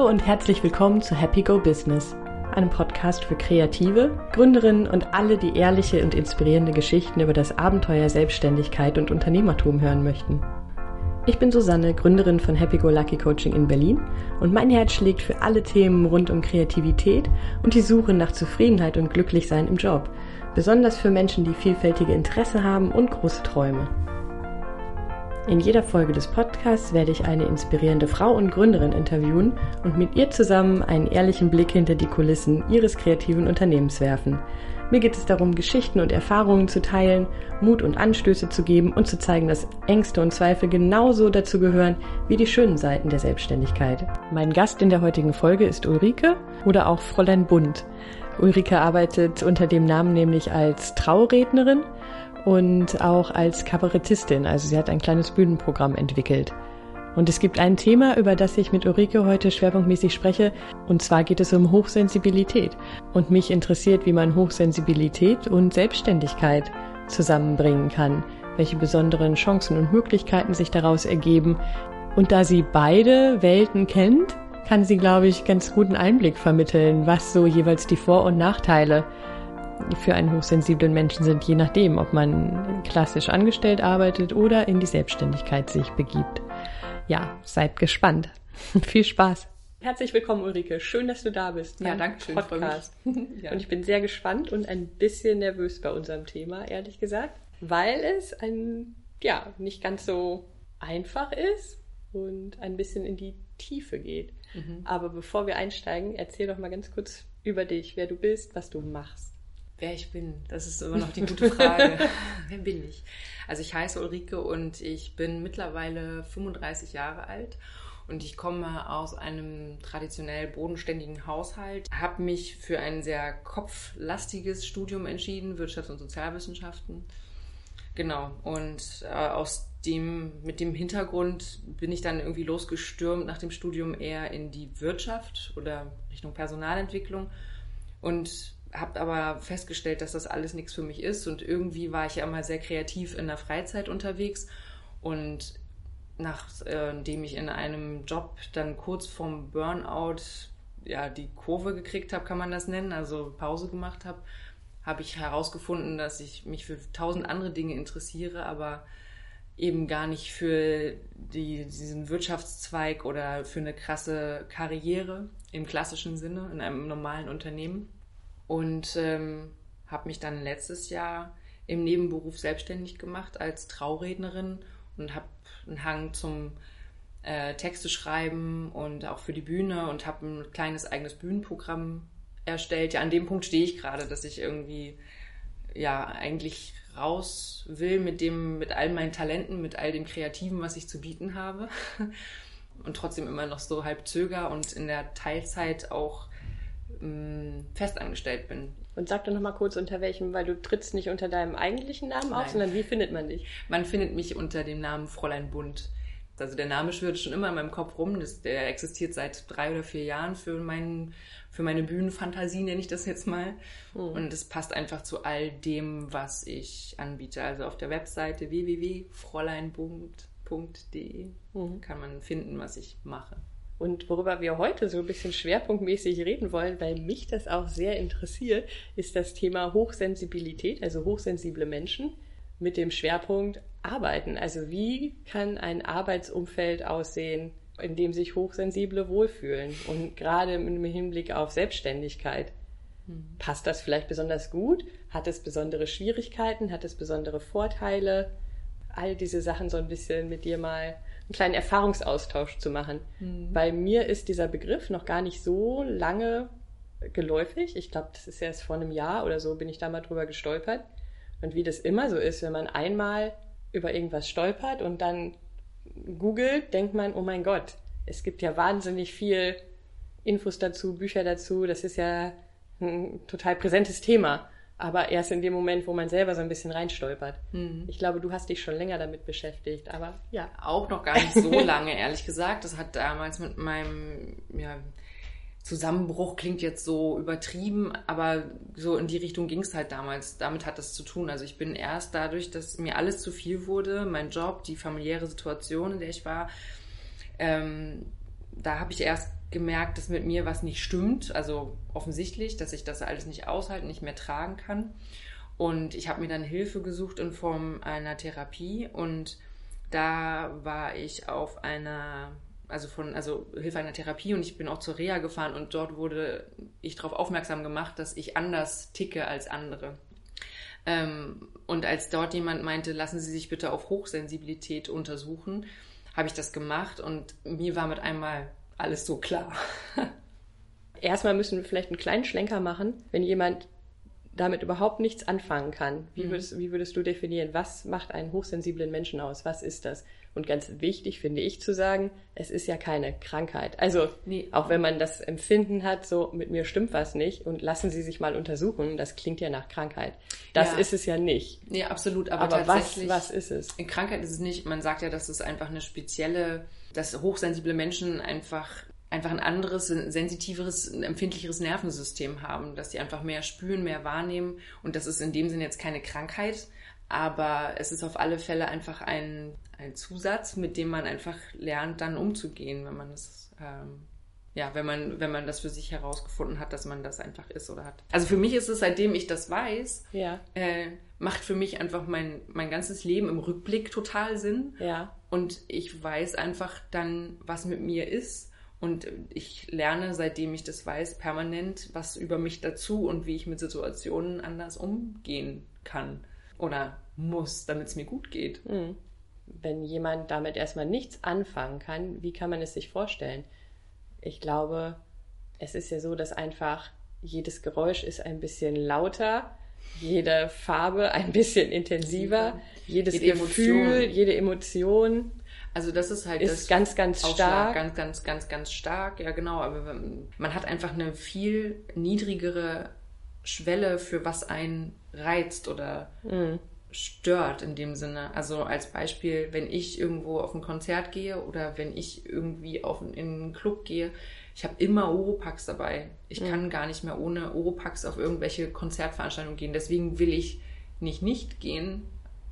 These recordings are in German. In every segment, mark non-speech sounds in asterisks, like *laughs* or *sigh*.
Hallo und herzlich willkommen zu Happy Go Business, einem Podcast für Kreative, Gründerinnen und alle, die ehrliche und inspirierende Geschichten über das Abenteuer Selbstständigkeit und Unternehmertum hören möchten. Ich bin Susanne, Gründerin von Happy Go Lucky Coaching in Berlin und mein Herz schlägt für alle Themen rund um Kreativität und die Suche nach Zufriedenheit und Glücklichsein im Job, besonders für Menschen, die vielfältige Interesse haben und große Träume. In jeder Folge des Podcasts werde ich eine inspirierende Frau und Gründerin interviewen und mit ihr zusammen einen ehrlichen Blick hinter die Kulissen ihres kreativen Unternehmens werfen. Mir geht es darum, Geschichten und Erfahrungen zu teilen, Mut und Anstöße zu geben und zu zeigen, dass Ängste und Zweifel genauso dazu gehören wie die schönen Seiten der Selbstständigkeit. Mein Gast in der heutigen Folge ist Ulrike oder auch Fräulein Bund. Ulrike arbeitet unter dem Namen nämlich als Traurednerin und auch als Kabarettistin. Also sie hat ein kleines Bühnenprogramm entwickelt. Und es gibt ein Thema, über das ich mit Ulrike heute schwerpunktmäßig spreche, und zwar geht es um Hochsensibilität. Und mich interessiert, wie man Hochsensibilität und Selbstständigkeit zusammenbringen kann, welche besonderen Chancen und Möglichkeiten sich daraus ergeben. Und da sie beide Welten kennt, kann sie, glaube ich, ganz guten Einblick vermitteln, was so jeweils die Vor- und Nachteile für einen hochsensiblen Menschen sind, je nachdem, ob man klassisch angestellt arbeitet oder in die Selbstständigkeit sich begibt. Ja, seid gespannt. *laughs* Viel Spaß. Herzlich willkommen, Ulrike. Schön, dass du da bist. Ja, danke schön. Podcast. *laughs* ja. Und ich bin sehr gespannt und ein bisschen nervös bei unserem Thema, ehrlich gesagt, weil es ein, ja, nicht ganz so einfach ist und ein bisschen in die Tiefe geht. Mhm. Aber bevor wir einsteigen, erzähl doch mal ganz kurz über dich, wer du bist, was du machst. Wer ich bin, das ist immer noch die gute *laughs* Frage. Wer bin ich? Also ich heiße Ulrike und ich bin mittlerweile 35 Jahre alt und ich komme aus einem traditionell bodenständigen Haushalt, habe mich für ein sehr kopflastiges Studium entschieden, Wirtschafts- und Sozialwissenschaften. Genau, und äh, aus dem, mit dem Hintergrund bin ich dann irgendwie losgestürmt nach dem Studium eher in die Wirtschaft oder Richtung Personalentwicklung und habe aber festgestellt, dass das alles nichts für mich ist. Und irgendwie war ich ja immer sehr kreativ in der Freizeit unterwegs. Und nachdem ich in einem Job dann kurz vorm Burnout ja die Kurve gekriegt habe, kann man das nennen, also Pause gemacht habe, habe ich herausgefunden, dass ich mich für tausend andere Dinge interessiere, aber eben gar nicht für die, diesen Wirtschaftszweig oder für eine krasse Karriere im klassischen Sinne in einem normalen Unternehmen und ähm, habe mich dann letztes Jahr im Nebenberuf selbstständig gemacht als Traurednerin und habe einen Hang zum äh, Texte schreiben und auch für die Bühne und habe ein kleines eigenes Bühnenprogramm erstellt. Ja, an dem Punkt stehe ich gerade, dass ich irgendwie ja eigentlich raus will mit dem, mit all meinen Talenten, mit all dem Kreativen, was ich zu bieten habe. *laughs* Und trotzdem immer noch so halb zöger und in der Teilzeit auch mh, festangestellt bin. Und sag doch nochmal kurz, unter welchem, weil du trittst nicht unter deinem eigentlichen Namen auf, sondern wie findet man dich? Man findet mich unter dem Namen Fräulein Bund. Also der Name schwirrt schon immer in meinem Kopf rum. Das, der existiert seit drei oder vier Jahren für, meinen, für meine Bühnenfantasie, nenne ich das jetzt mal. Mhm. Und es passt einfach zu all dem, was ich anbiete. Also auf der Webseite www.fräuleinbund.de mhm. kann man finden, was ich mache. Und worüber wir heute so ein bisschen schwerpunktmäßig reden wollen, weil mich das auch sehr interessiert, ist das Thema Hochsensibilität, also hochsensible Menschen mit dem Schwerpunkt Arbeiten. Also wie kann ein Arbeitsumfeld aussehen, in dem sich Hochsensible wohlfühlen? Und gerade im Hinblick auf Selbstständigkeit. Hm. Passt das vielleicht besonders gut? Hat es besondere Schwierigkeiten? Hat es besondere Vorteile? All diese Sachen so ein bisschen mit dir mal einen kleinen Erfahrungsaustausch zu machen. Mhm. Bei mir ist dieser Begriff noch gar nicht so lange geläufig. Ich glaube, das ist erst vor einem Jahr oder so bin ich da mal drüber gestolpert. Und wie das immer so ist, wenn man einmal über irgendwas stolpert und dann googelt, denkt man, oh mein Gott, es gibt ja wahnsinnig viel Infos dazu, Bücher dazu. Das ist ja ein total präsentes Thema aber erst in dem Moment, wo man selber so ein bisschen reinstolpert. Mhm. Ich glaube, du hast dich schon länger damit beschäftigt, aber ja. Auch noch gar nicht so *laughs* lange, ehrlich gesagt. Das hat damals mit meinem ja, Zusammenbruch klingt jetzt so übertrieben, aber so in die Richtung ging es halt damals. Damit hat es zu tun. Also ich bin erst dadurch, dass mir alles zu viel wurde, mein Job, die familiäre Situation, in der ich war, ähm, da habe ich erst gemerkt, dass mit mir was nicht stimmt. Also offensichtlich, dass ich das alles nicht aushalten, nicht mehr tragen kann. Und ich habe mir dann Hilfe gesucht in Form einer Therapie und da war ich auf einer, also von, also Hilfe einer Therapie und ich bin auch zur Reha gefahren und dort wurde ich darauf aufmerksam gemacht, dass ich anders ticke als andere. Ähm, und als dort jemand meinte, lassen Sie sich bitte auf Hochsensibilität untersuchen, habe ich das gemacht und mir war mit einmal alles so klar. *laughs* Erstmal müssen wir vielleicht einen kleinen Schlenker machen, wenn jemand damit überhaupt nichts anfangen kann. Wie mhm. würdest, wie würdest du definieren, was macht einen hochsensiblen Menschen aus? Was ist das? Und ganz wichtig finde ich zu sagen, es ist ja keine Krankheit. Also nee. auch wenn man das Empfinden hat, so mit mir stimmt was nicht und lassen Sie sich mal untersuchen, das klingt ja nach Krankheit. Das ja. ist es ja nicht. Nee, absolut. Aber, aber was, was ist es? In Krankheit ist es nicht. Man sagt ja, dass es einfach eine spezielle, dass hochsensible Menschen einfach einfach ein anderes, sensitiveres, empfindlicheres Nervensystem haben, dass sie einfach mehr spüren, mehr wahrnehmen. Und das ist in dem Sinne jetzt keine Krankheit, aber es ist auf alle Fälle einfach ein, ein Zusatz, mit dem man einfach lernt, dann umzugehen, wenn man das, ähm, ja, wenn man, wenn man das für sich herausgefunden hat, dass man das einfach ist oder hat. Also für mich ist es, seitdem ich das weiß, ja. äh, macht für mich einfach mein, mein ganzes Leben im Rückblick total Sinn. Ja. Und ich weiß einfach dann, was mit mir ist und ich lerne, seitdem ich das weiß, permanent was über mich dazu und wie ich mit Situationen anders umgehen kann oder muss, damit es mir gut geht. Hm. Wenn jemand damit erstmal nichts anfangen kann, wie kann man es sich vorstellen? Ich glaube, es ist ja so, dass einfach jedes Geräusch ist ein bisschen lauter, jede Farbe ein bisschen intensiver, jedes jede Gefühl, Emotion. jede Emotion also das ist halt ist das ganz, ganz stark. Ganz, ganz, ganz, ganz stark. Ja, genau. Aber man hat einfach eine viel niedrigere Schwelle für was einen reizt oder mhm. stört in dem Sinne. Also als Beispiel, wenn ich irgendwo auf ein Konzert gehe oder wenn ich irgendwie auf, in einen Club gehe, ich habe immer Oropax dabei. Ich mhm. kann gar nicht mehr ohne Oropax auf irgendwelche Konzertveranstaltungen gehen. Deswegen will ich nicht nicht gehen,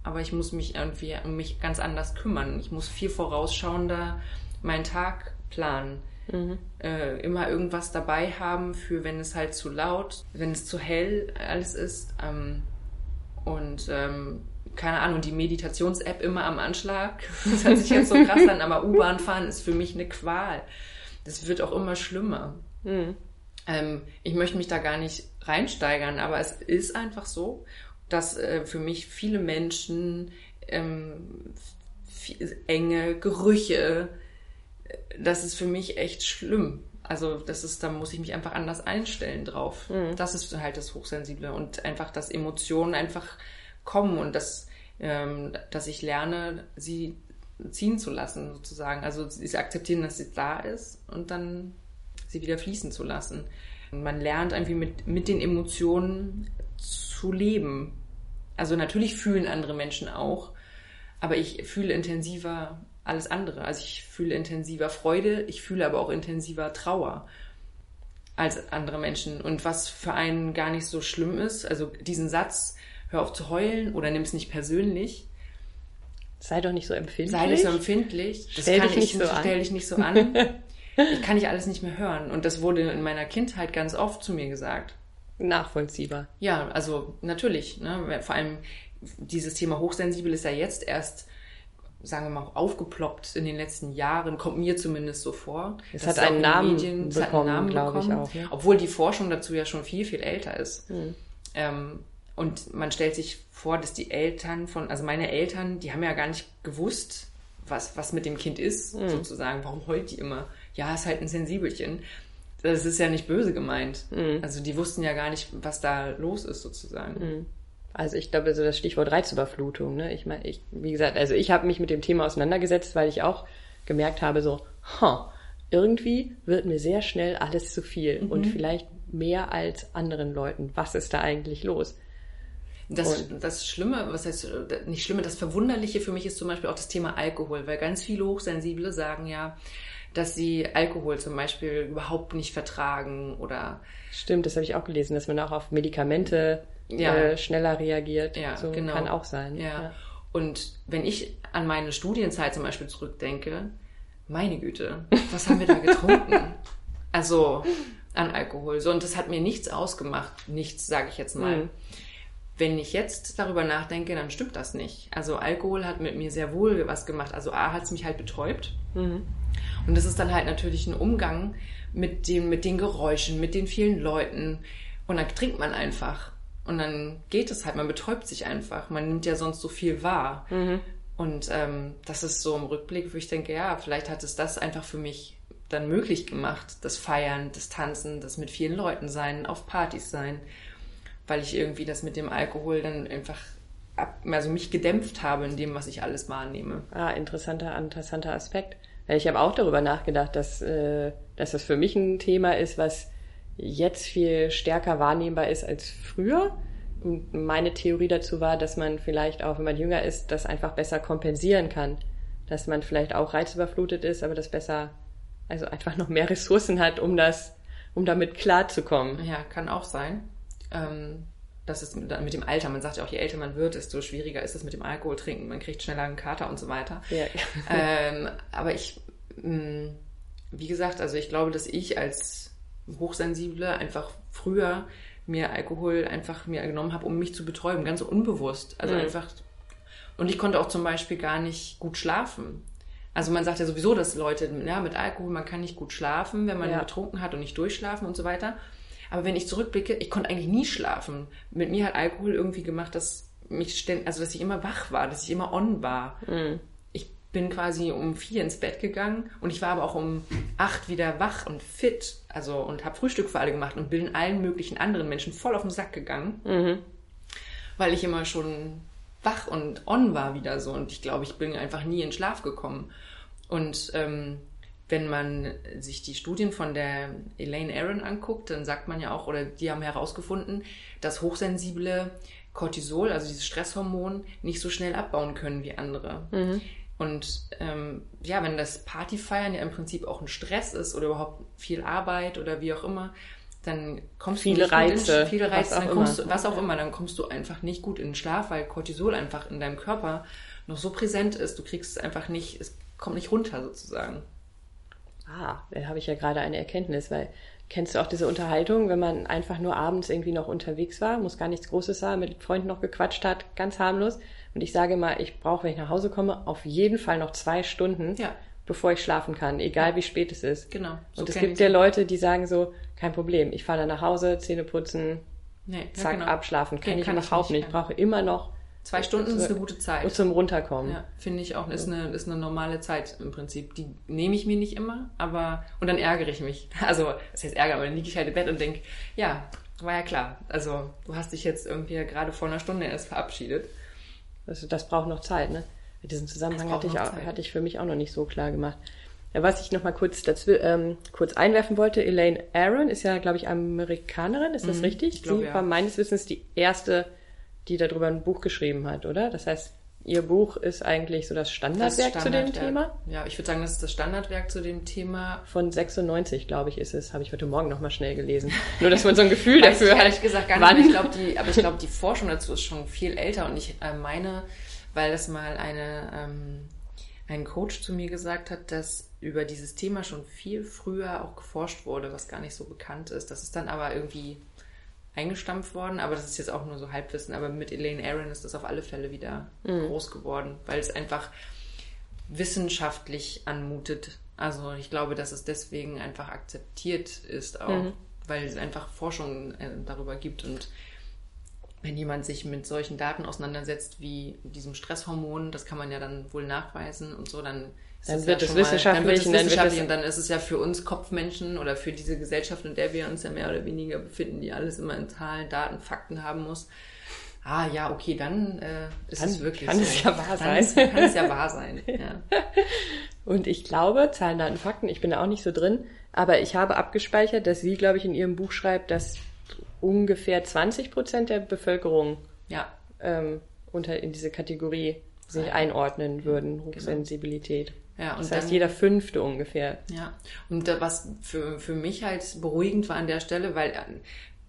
aber ich muss mich irgendwie um mich ganz anders kümmern. Ich muss viel vorausschauender meinen Tag planen. Mhm. Äh, immer irgendwas dabei haben für, wenn es halt zu laut, wenn es zu hell alles ist. Ähm, und ähm, keine Ahnung, die Meditations-App immer am Anschlag. *laughs* Das hört sich jetzt so krass an, aber U-Bahn fahren ist für mich eine Qual. Das wird auch immer schlimmer. Mhm. Ähm, ich möchte mich da gar nicht reinsteigern, aber es ist einfach so dass äh, für mich viele Menschen ähm, enge Gerüche, äh, das ist für mich echt schlimm. Also das ist, da muss ich mich einfach anders einstellen drauf. Mhm. Das ist halt das Hochsensible und einfach, dass Emotionen einfach kommen und dass, ähm, dass ich lerne, sie ziehen zu lassen sozusagen. Also sie akzeptieren, dass sie da ist und dann sie wieder fließen zu lassen. Und man lernt irgendwie mit, mit den Emotionen zu leben. Also natürlich fühlen andere Menschen auch, aber ich fühle intensiver alles andere. Also ich fühle intensiver Freude, ich fühle aber auch intensiver Trauer als andere Menschen. Und was für einen gar nicht so schlimm ist, also diesen Satz, hör auf zu heulen oder nimm es nicht persönlich. Sei doch nicht so empfindlich. Sei nicht so empfindlich. Das stell dich nicht ich, so an. Stell dich nicht so an. *laughs* ich kann nicht alles nicht mehr hören. Und das wurde in meiner Kindheit ganz oft zu mir gesagt nachvollziehbar. Ja, also natürlich. Ne? Vor allem dieses Thema hochsensibel ist ja jetzt erst, sagen wir mal, aufgeploppt in den letzten Jahren, kommt mir zumindest so vor. Es hat einen Namen Medien, bekommen, glaube ich auch. Ne? Obwohl die Forschung dazu ja schon viel, viel älter ist. Hm. Ähm, und man stellt sich vor, dass die Eltern von, also meine Eltern, die haben ja gar nicht gewusst, was, was mit dem Kind ist, hm. sozusagen. Warum heult die immer? Ja, ist halt ein Sensibelchen das ist ja nicht böse gemeint. Mhm. Also die wussten ja gar nicht, was da los ist sozusagen. Mhm. Also ich glaube, so das Stichwort Reizüberflutung. Ne? Ich meine, ich, wie gesagt, also ich habe mich mit dem Thema auseinandergesetzt, weil ich auch gemerkt habe, so, huh, irgendwie wird mir sehr schnell alles zu viel mhm. und vielleicht mehr als anderen Leuten. Was ist da eigentlich los? Das, das Schlimme, was heißt nicht Schlimme, das Verwunderliche für mich ist zum Beispiel auch das Thema Alkohol, weil ganz viele Hochsensible sagen ja, dass sie Alkohol zum Beispiel überhaupt nicht vertragen oder. Stimmt, das habe ich auch gelesen, dass man auch auf Medikamente ja. äh, schneller reagiert. Ja, so genau. kann auch sein. Ja. ja. Und wenn ich an meine Studienzeit zum Beispiel zurückdenke, meine Güte, was haben wir da getrunken? *laughs* Also an Alkohol. So, und das hat mir nichts ausgemacht. Nichts, sage ich jetzt mal. Mhm. Wenn ich jetzt darüber nachdenke, dann stimmt das nicht. Also Alkohol hat mit mir sehr wohl was gemacht. Also A hat es mich halt betäubt. Mhm. Und das ist dann halt natürlich ein Umgang mit, dem, mit den Geräuschen, mit den vielen Leuten. Und dann trinkt man einfach. Und dann geht es halt, man betäubt sich einfach. Man nimmt ja sonst so viel wahr. Mhm. Und ähm, das ist so im Rückblick, wo ich denke, ja, vielleicht hat es das einfach für mich dann möglich gemacht, das Feiern, das Tanzen, das mit vielen Leuten sein, auf Partys sein, weil ich irgendwie das mit dem Alkohol dann einfach ab, also mich gedämpft habe in dem, was ich alles wahrnehme. Ah, interessanter, interessanter Aspekt. Ich habe auch darüber nachgedacht, dass, äh, dass das für mich ein Thema ist, was jetzt viel stärker wahrnehmbar ist als früher. Und meine Theorie dazu war, dass man vielleicht auch, wenn man jünger ist, das einfach besser kompensieren kann. Dass man vielleicht auch reizüberflutet ist, aber das besser also einfach noch mehr *laughs* Ressourcen hat, um das, um damit klarzukommen. Ja, kann auch sein. Ähm, das ist mit, dem Alter. Man sagt ja auch, je älter man wird, desto schwieriger ist es mit dem Alkohol trinken. Man kriegt schneller einen Kater und so weiter. Ja. *laughs* ähm, aber ich, mh, mm, wie gesagt, also ich glaube, dass ich als Hochsensible einfach früher mir Alkohol einfach mir genommen habe, um mich zu betäuben, ganz unbewusst. Also mhm. einfach. Und ich konnte auch zum Beispiel gar nicht gut schlafen. Also man sagt ja sowieso, dass Leute ja, mit Alkohol, man kann nicht gut schlafen, wenn man ja. getrunken hat und nicht durchschlafen und so weiter. Aber wenn ich zurückblicke, ich konnte eigentlich nie schlafen. Mit mir hat Alkohol irgendwie gemacht, dass mich ständig, also dass ich immer wach war, dass ich immer on war. Mhm. Ich bin quasi um vier ins Bett gegangen und ich war aber auch um acht wieder wach und fit, also und habe Frühstück für alle gemacht und bin allen möglichen anderen Menschen voll auf den Sack gegangen, mhm. weil ich immer schon wach und on war wieder so und ich glaube, ich bin einfach nie in Schlaf gekommen. Und ähm, wenn man sich die Studien von der Elaine Aaron anguckt, dann sagt man ja auch, oder die haben herausgefunden, dass hochsensible Cortisol, also dieses Stresshormon, nicht so schnell abbauen können wie andere. Mhm. Und ähm, ja, wenn das Partyfeiern ja im Prinzip auch ein Stress ist oder überhaupt viel Arbeit oder wie auch immer, dann kommst viele du Reize, in, viele Reize, was, auch, kommst du, was auch immer, dann kommst du einfach nicht gut in den Schlaf, weil Cortisol einfach in deinem Körper noch so präsent ist. Du kriegst es einfach nicht, es kommt nicht runter sozusagen. Ah, da habe ich ja gerade eine Erkenntnis, weil kennst du auch diese Unterhaltung, wenn man einfach nur abends irgendwie noch unterwegs war, muss gar nichts Großes sagen, mit Freunden noch gequatscht hat, ganz harmlos. Und ich sage mal, ich brauche, wenn ich nach Hause komme, auf jeden Fall noch zwei Stunden, ja. bevor ich schlafen kann, egal wie spät es ist. Genau. So und es gibt ja Leute, die sagen so, kein Problem, ich fahre dann nach Hause, Zähne putzen, nee, zack, ja, genau. abschlafen. Kann okay, ich kann überhaupt nicht. Ich brauche immer noch Zwei Stunden ist eine gute Zeit. Zum Runterkommen. Ja, finde ich auch. Ist eine, ist eine normale Zeit im Prinzip. Die nehme ich mir nicht immer, aber, und dann ärgere ich mich. *laughs* Also, das heißt ärgere, aber dann liege ich halt im Bett und denke, ja, war ja klar. Also, du hast dich jetzt irgendwie gerade vor einer Stunde erst verabschiedet. Also, das braucht noch Zeit, ne? Diesen Zusammenhang hatte ich, auch, hatte ich für mich auch noch nicht so klar gemacht. Was ich noch mal kurz dazu ähm, kurz einwerfen wollte, Elaine Aaron ist ja, glaube ich, Amerikanerin, ist das mhm, richtig? Sie ja. war meines Wissens die erste die darüber ein Buch geschrieben hat, oder? Das heißt, Ihr Buch ist eigentlich so das Standardwerk das Standardwerk. zu dem Thema? Ja, ich würde sagen, das ist das Standardwerk zu dem Thema. Von 96, glaube ich, ist es. Habe ich heute Morgen nochmal schnell gelesen. Nur, dass man so ein Gefühl *laughs* dafür hat. Ehrlich gesagt gar nicht. Ich glaube, die, aber ich glaube, die Forschung dazu ist schon viel älter und ich äh, meine, weil das mal eine, ähm, ein Coach zu mir gesagt hat, dass über dieses Thema schon viel früher auch geforscht wurde, was gar nicht so bekannt ist. Das ist dann aber irgendwie eingestampft worden, aber das ist jetzt auch nur so Halbwissen. Aber mit Elaine Aaron ist das auf alle Fälle wieder mhm. groß geworden, weil es einfach wissenschaftlich anmutet. Also ich glaube, dass es deswegen einfach akzeptiert ist auch, mhm. weil es einfach Forschung äh, darüber gibt und wenn jemand sich mit solchen Daten auseinandersetzt wie diesem Stresshormon, das kann man ja dann wohl nachweisen und so, dann dann wird, ja es wissenschaftlich, dann wird es und dann ist es ja für uns Kopfmenschen oder für diese Gesellschaft, in der wir uns ja mehr oder weniger befinden, die alles immer in Zahlen, Daten, Fakten haben muss. Ah ja, okay, dann äh, ist dann es wirklich kann so. es ja wahr dann sein. kann es ja wahr sein. *laughs* Ja. Und ich glaube, Zahlen, Daten, Fakten, ich bin da auch nicht so drin, aber ich habe abgespeichert, dass sie, glaube ich, in ihrem Buch schreibt, dass ungefähr 20 Prozent der Bevölkerung ja. ähm, unter in diese Kategorie sich einordnen würden, genau. Hochsensibilität. Genau. Ja, und das heißt, dann, jeder Fünfte ungefähr. Ja, und was für, für mich halt beruhigend war an der Stelle, weil äh,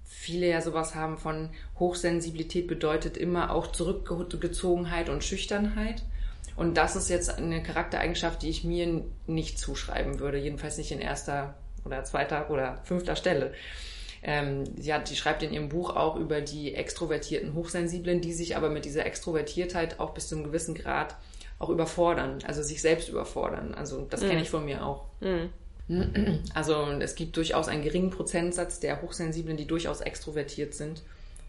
viele ja sowas haben von Hochsensibilität bedeutet immer auch Zurückgezogenheit und Schüchternheit. Und das ist jetzt eine Charaktereigenschaft, die ich mir nicht zuschreiben würde, jedenfalls nicht in erster oder zweiter oder fünfter Stelle. Ähm, sie, hat, sie schreibt in ihrem Buch auch über die extrovertierten Hochsensiblen, die sich aber mit dieser Extrovertiertheit auch bis zu einem gewissen Grad auch überfordern, also sich selbst überfordern. Also das kenne mhm. ich von mir auch. Mhm. *clears throat* Also es gibt durchaus einen geringen Prozentsatz der Hochsensiblen, die durchaus extrovertiert sind.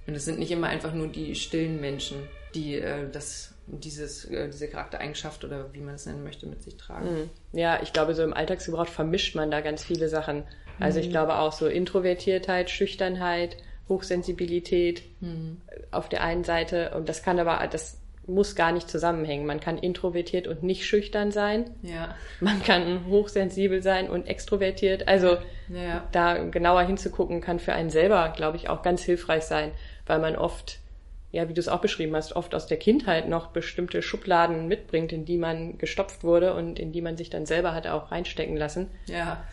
Und es sind nicht immer einfach nur die stillen Menschen, die äh, das, dieses, äh, diese Charaktereigenschaft oder wie man es nennen möchte, mit sich tragen. Mhm. Ja, ich glaube, so im Alltagsgebrauch vermischt man da ganz viele Sachen. Also ich mhm. glaube auch so Introvertiertheit, Schüchternheit, Hochsensibilität mhm. auf der einen Seite. Und das kann aber, das muss gar nicht zusammenhängen. Man kann introvertiert und nicht schüchtern sein. Ja. Man kann hochsensibel sein und extrovertiert. Also ja. da genauer hinzugucken kann für einen selber, glaube ich, auch ganz hilfreich sein, weil man oft, ja, wie du es auch beschrieben hast, oft aus der Kindheit noch bestimmte Schubladen mitbringt, in die man gestopft wurde und in die man sich dann selber hat auch reinstecken lassen. Ja.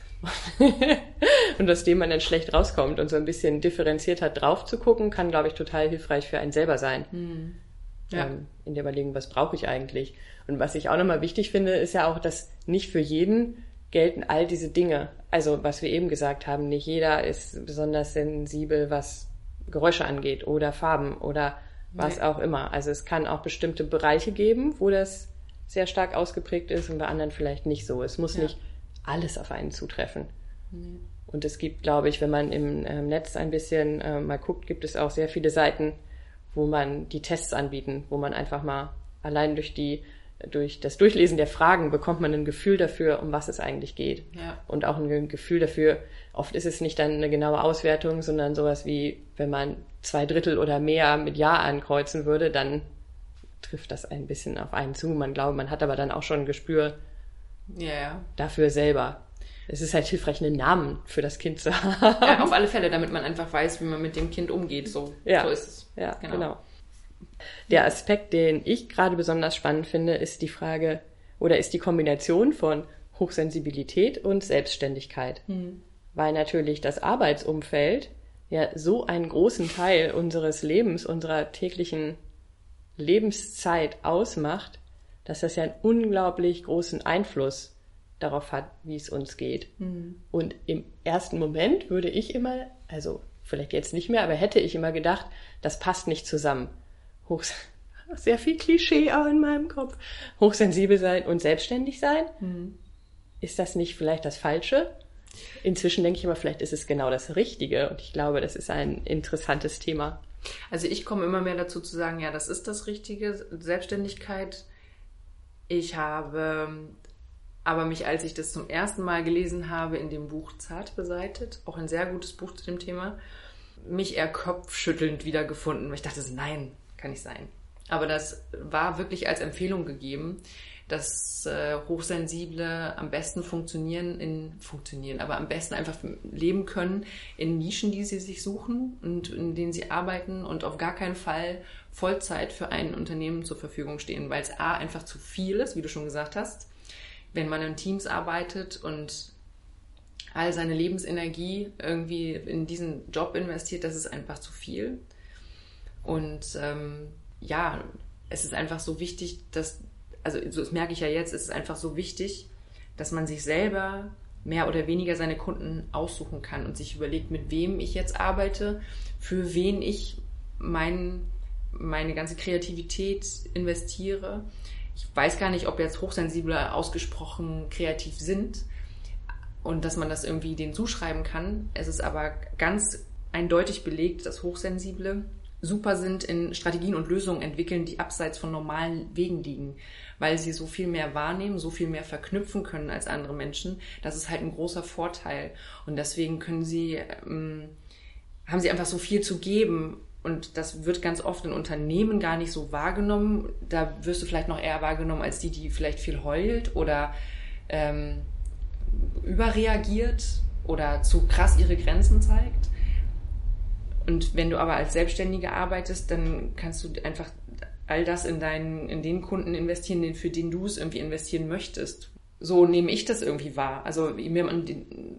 *laughs* und aus dem man dann schlecht rauskommt und so ein bisschen differenziert hat drauf zu gucken, kann, glaube ich, total hilfreich für einen selber sein. Mhm. Ja. Ähm, in der Überlegung, was brauche ich eigentlich? Und was ich auch nochmal wichtig finde, ist ja auch, dass nicht für jeden gelten all diese Dinge. Also, was wir eben gesagt haben, nicht jeder ist besonders sensibel, was Geräusche angeht oder Farben oder was nee. auch immer. Also, es kann auch bestimmte Bereiche geben, wo das sehr stark ausgeprägt ist und bei anderen vielleicht nicht so. Es muss ja. nicht alles auf einen zutreffen. Nee. Und es gibt, glaube ich, wenn man im äh, Netz ein bisschen äh, mal guckt, gibt es auch sehr viele Seiten, wo man die Tests anbieten, wo man einfach mal allein durch die durch das Durchlesen der Fragen bekommt man ein Gefühl dafür, um was es eigentlich geht. Ja. Und auch ein Gefühl dafür, oft ist es nicht dann eine genaue Auswertung, sondern sowas wie, wenn man zwei Drittel oder mehr mit Ja ankreuzen würde, dann trifft das ein bisschen auf einen zu. Man glaubt, man hat aber dann auch schon ein Gespür ja. dafür selber. Es ist halt hilfreich, einen Namen für das Kind zu haben. Ja, auf alle Fälle, damit man einfach weiß, wie man mit dem Kind umgeht. So, ja. so ist es. Ja, genau. genau. Der Aspekt, den ich gerade besonders spannend finde, ist die Frage oder ist die Kombination von Hochsensibilität und Selbstständigkeit. Mhm. Weil natürlich das Arbeitsumfeld ja so einen großen Teil unseres Lebens, unserer täglichen Lebenszeit ausmacht, dass das ja einen unglaublich großen Einfluss darauf hat, wie es uns geht. Mhm. Und im ersten Moment würde ich immer, also vielleicht jetzt nicht mehr, aber hätte ich immer gedacht, das passt nicht zusammen. Hochs *laughs* sehr viel Klischee auch in meinem Kopf. Hochsensibel sein und selbstständig sein. Mhm. Ist das nicht vielleicht das Falsche? Inzwischen denke ich immer, vielleicht ist es genau das Richtige. Und ich glaube, das ist ein interessantes Thema. Also ich komme immer mehr dazu zu sagen, ja, das ist das Richtige, Selbstständigkeit. Ich habe aber mich, als ich das zum ersten Mal gelesen habe, in dem Buch Zart beseitet, auch ein sehr gutes Buch zu dem Thema, mich eher kopfschüttelnd wiedergefunden. Ich dachte, nein, kann nicht sein. Aber das war wirklich als Empfehlung gegeben, dass äh, Hochsensible am besten funktionieren in funktionieren, aber am besten einfach leben können in Nischen, die sie sich suchen und in denen sie arbeiten und auf gar keinen Fall Vollzeit für ein Unternehmen zur Verfügung stehen, weil es a einfach zu viel ist, wie du schon gesagt hast wenn man in Teams arbeitet und all seine Lebensenergie irgendwie in diesen Job investiert, das ist einfach zu viel. Und ähm, ja, es ist einfach so wichtig, dass, also das merke ich ja jetzt, es ist einfach so wichtig, dass man sich selber mehr oder weniger seine Kunden aussuchen kann und sich überlegt, mit wem ich jetzt arbeite, für wen ich mein, meine ganze Kreativität investiere ich weiß gar nicht, ob jetzt Hochsensible ausgesprochen kreativ sind und dass man das irgendwie denen zuschreiben kann. Es ist aber ganz eindeutig belegt, dass Hochsensible super sind in Strategien und Lösungen entwickeln, die abseits von normalen Wegen liegen, weil sie so viel mehr wahrnehmen, so viel mehr verknüpfen können als andere Menschen. Das ist halt ein großer Vorteil und deswegen können sie ähm, haben sie einfach so viel zu geben und das wird ganz oft in Unternehmen gar nicht so wahrgenommen. Da wirst du vielleicht noch eher wahrgenommen als die, die vielleicht viel heult oder ähm, überreagiert oder zu krass ihre Grenzen zeigt. Und wenn du aber als Selbstständige arbeitest, dann kannst du einfach all das in deinen, in den Kunden investieren, für den du es irgendwie investieren möchtest. So nehme ich das irgendwie wahr. Also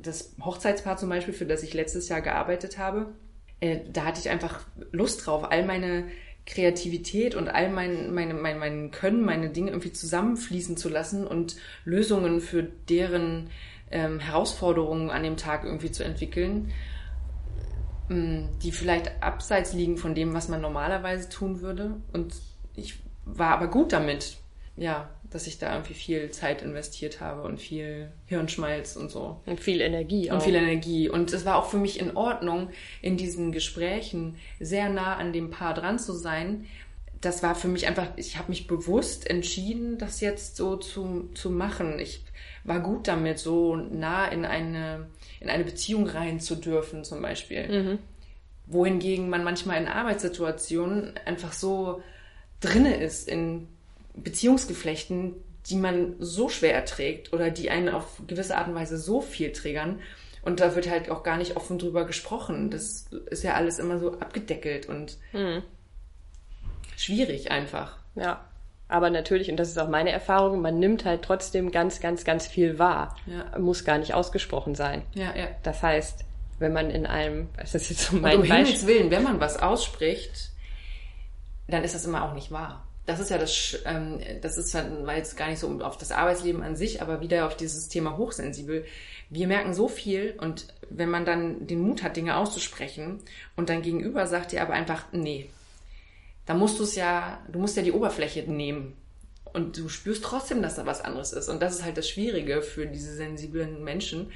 das Hochzeitspaar zum Beispiel, für das ich letztes Jahr gearbeitet habe, äh, da hatte ich einfach Lust drauf, all meine Kreativität und all mein, meine, mein, mein Können, meine Dinge irgendwie zusammenfließen zu lassen und Lösungen für deren ähm, Herausforderungen an dem Tag irgendwie zu entwickeln, ähm, die vielleicht abseits liegen von dem, was man normalerweise tun würde. Und ich war aber gut damit, ja, dass ich da irgendwie viel Zeit investiert habe und viel Hirnschmalz und so. Und viel Energie auch. Und viel Energie. Und es war auch für mich in Ordnung, in diesen Gesprächen sehr nah an dem Paar dran zu sein. Das war für mich einfach, ich habe mich bewusst entschieden, das jetzt so zu, zu machen. Ich war gut damit, so nah in eine, in eine Beziehung rein zu dürfen, zum Beispiel. Mhm. Wohingegen man manchmal in Arbeitssituationen einfach so drinne ist in Beziehungsgeflechten, die man so schwer erträgt oder die einen auf gewisse Art und Weise so viel triggern. Und da wird halt auch gar nicht offen drüber gesprochen. Das ist ja alles immer so abgedeckelt und mhm. schwierig einfach. Ja. Aber natürlich, und das ist auch meine Erfahrung, man nimmt halt trotzdem ganz, ganz, ganz viel wahr. Ja. Muss gar nicht ausgesprochen sein. Ja, ja. Das heißt, wenn man in einem, das ist jetzt so mein und um Himmels Willen, wenn man was ausspricht, dann ist das immer auch nicht wahr das ist ja das, ähm, das ist dann, war jetzt gar nicht so auf das Arbeitsleben an sich, aber wieder auf dieses Thema hochsensibel. Wir merken so viel und wenn man dann den Mut hat, Dinge auszusprechen und dann gegenüber sagt dir aber einfach, nee, da musst du es ja, du musst ja die Oberfläche nehmen. Und du spürst trotzdem, dass da was anderes ist. Und das ist halt das Schwierige für diese sensiblen Menschen,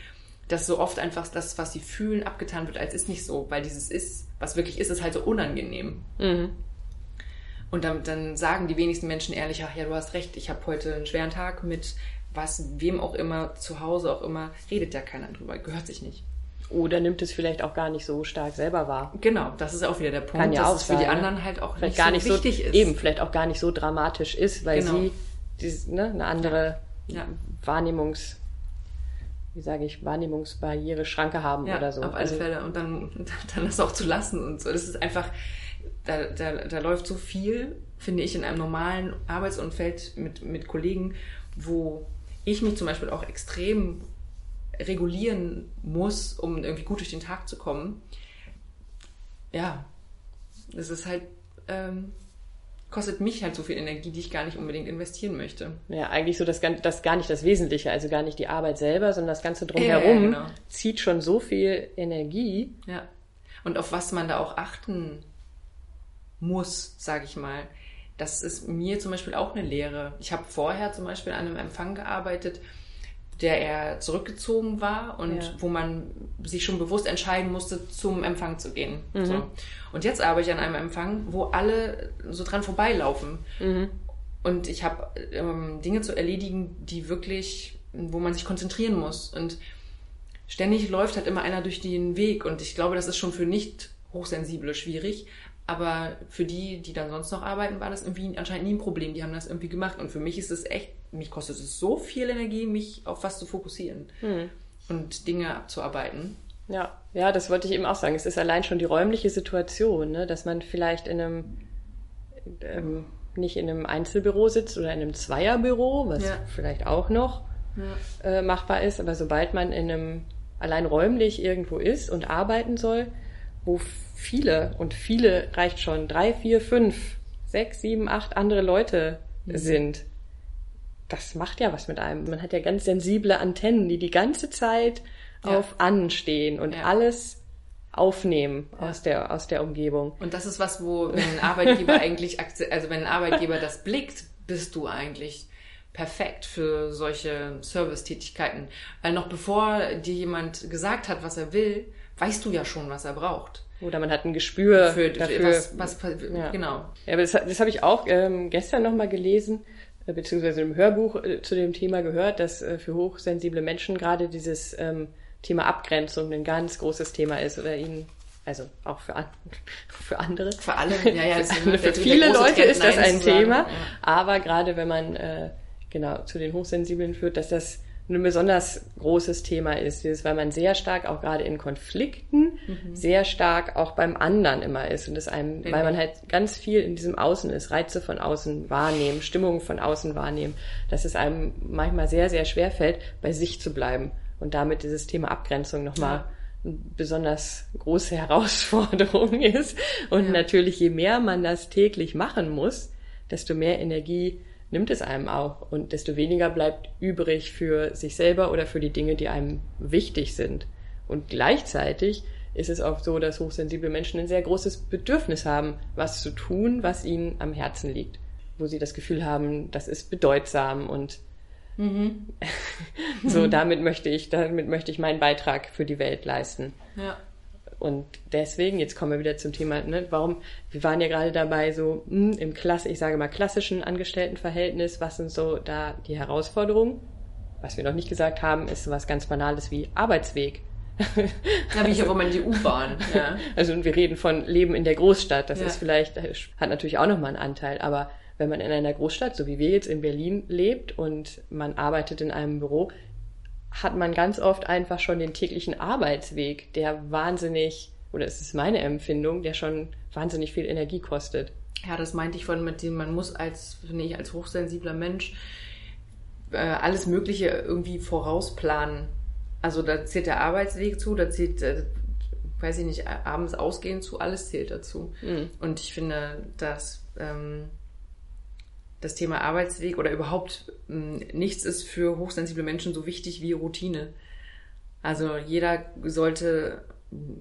dass so oft einfach das, was sie fühlen, abgetan wird, als ist nicht so, weil dieses ist, was wirklich ist, ist halt so unangenehm. Mhm. Und dann, dann sagen die wenigsten Menschen ehrlich, ach ja, du hast recht, ich habe heute einen schweren Tag mit was, wem auch immer, zu Hause auch immer, redet ja keiner drüber, gehört sich nicht. Oder nimmt es vielleicht auch gar nicht so stark selber wahr. Genau, das ist auch wieder der Punkt, Kann ja dass auch es für die anderen halt auch vielleicht nicht gar nicht so wichtig ist. Eben, vielleicht auch gar nicht so dramatisch ist, weil genau. sie dieses, ne, eine andere ja. Wahrnehmungs wie sage ich, Wahrnehmungsbarriere, Schranke haben ja, oder so. Auf alle also, Fälle. Und dann, *laughs* dann das auch zu lassen und so. Das ist einfach, da, da, da läuft so viel, finde ich, in einem normalen Arbeitsumfeld mit, mit Kollegen, wo ich mich zum Beispiel auch extrem regulieren muss, um irgendwie gut durch den Tag zu kommen. Ja, das ist halt, ähm, kostet mich halt so viel Energie, die ich gar nicht unbedingt investieren möchte. Ja, eigentlich so das, das gar nicht das Wesentliche, also gar nicht die Arbeit selber, sondern das Ganze drumherum ja, genau. zieht schon so viel Energie. Ja. Und auf was man da auch achten muss, sage ich mal. Das ist mir zum Beispiel auch eine Lehre. Ich habe vorher zum Beispiel an einem Empfang gearbeitet, der eher zurückgezogen war und ja. wo man sich schon bewusst entscheiden musste, zum Empfang zu gehen. Mhm. So. Und jetzt arbeite ich an einem Empfang, wo alle so dran vorbeilaufen. Mhm. Und ich habe ähm, Dinge zu erledigen, die wirklich, wo man sich konzentrieren muss. Und ständig läuft halt immer einer durch den Weg. Und ich glaube, das ist schon für nicht Hochsensible schwierig. Aber für die, die dann sonst noch arbeiten, war das irgendwie anscheinend nie ein Problem. Die haben das irgendwie gemacht. Und für mich ist es echt, mich kostet es so viel Energie, mich auf was zu fokussieren hm. und Dinge abzuarbeiten. Ja, ja, das wollte ich eben auch sagen. Es ist allein schon die räumliche Situation, ne? dass man vielleicht in einem, ähm, nicht in einem Einzelbüro sitzt oder in einem Zweierbüro, was ja. vielleicht auch noch ja. äh, machbar ist. Aber sobald man in einem allein räumlich irgendwo ist und arbeiten soll, wo viele, und viele reicht schon, drei, vier, fünf, sechs, sieben, acht andere Leute mhm. sind, das macht ja was mit einem. Man hat ja ganz sensible Antennen, die die ganze Zeit ja. auf anstehen und ja. alles aufnehmen ja. aus der aus der Umgebung. Und das ist was, wo wenn ein Arbeitgeber *laughs* eigentlich also wenn ein Arbeitgeber das blickt, bist du eigentlich perfekt für solche Servicetätigkeiten, weil noch bevor dir jemand gesagt hat, was er will, weißt du ja schon, was er braucht. Oder man hat ein Gespür für, dafür. Was, was, ja. Genau. Ja, aber das, das habe ich auch ähm, gestern nochmal gelesen, äh, beziehungsweise im Hörbuch äh, zu dem Thema gehört, dass äh, für hochsensible Menschen gerade dieses ähm, Thema Abgrenzung ein ganz großes Thema ist oder ihnen also auch für, an, *laughs* für andere. Für alle, ja, ja. *laughs* für, für viele Leute ist das ein Thema. Ja. Aber gerade wenn man äh, genau zu den Hochsensiblen führt, dass das ein besonders großes Thema ist, dieses, weil man sehr stark auch gerade in Konflikten mhm. sehr stark auch beim anderen immer ist und das einem, weil man halt ganz viel in diesem Außen ist, Reize von außen wahrnehmen, Stimmungen von außen wahrnehmen, dass es einem manchmal sehr, sehr schwer fällt, bei sich zu bleiben und damit dieses Thema Abgrenzung nochmal ja. eine besonders große Herausforderung *laughs* ist und ja. natürlich je mehr man das täglich machen muss, desto mehr Energie nimmt es einem auch und desto weniger bleibt übrig für sich selber oder für die Dinge, die einem wichtig sind. Und gleichzeitig ist es auch so, dass hochsensible Menschen ein sehr großes Bedürfnis haben, was zu tun, was ihnen am Herzen liegt, wo sie das Gefühl haben, das ist bedeutsam und mhm. *laughs* so damit möchte ich, damit möchte ich meinen Beitrag für die Welt leisten. Ja. Und deswegen, jetzt kommen wir wieder zum Thema, ne, warum, wir waren ja gerade dabei, so mh, hm, im Klasse, ich sage mal klassischen Angestelltenverhältnis, was sind so da die Herausforderungen? Was wir noch nicht gesagt haben, ist was ganz Banales wie Arbeitsweg. Ja, wie ich auch immer in die U-Bahn. Ja. *laughs* Also wir reden von Leben in der Großstadt. Das ja. ist vielleicht, hat natürlich auch nochmal einen Anteil, aber wenn man in einer Großstadt, so wie wir jetzt in Berlin lebt und man arbeitet in einem Büro, hat man ganz oft einfach schon den täglichen Arbeitsweg, der wahnsinnig, oder es ist meine Empfindung, der schon wahnsinnig viel Energie kostet. Ja, das meinte ich von, mit dem man muss als, finde ich, als hochsensibler Mensch äh, alles Mögliche irgendwie vorausplanen. Also da zählt der Arbeitsweg zu, da zählt, äh, weiß ich nicht, abends ausgehen zu, alles zählt dazu. Mhm. Und ich finde, dass ähm, das Thema Arbeitsweg oder überhaupt mh, hm, nichts ist für hochsensible Menschen so wichtig wie Routine. Also jeder sollte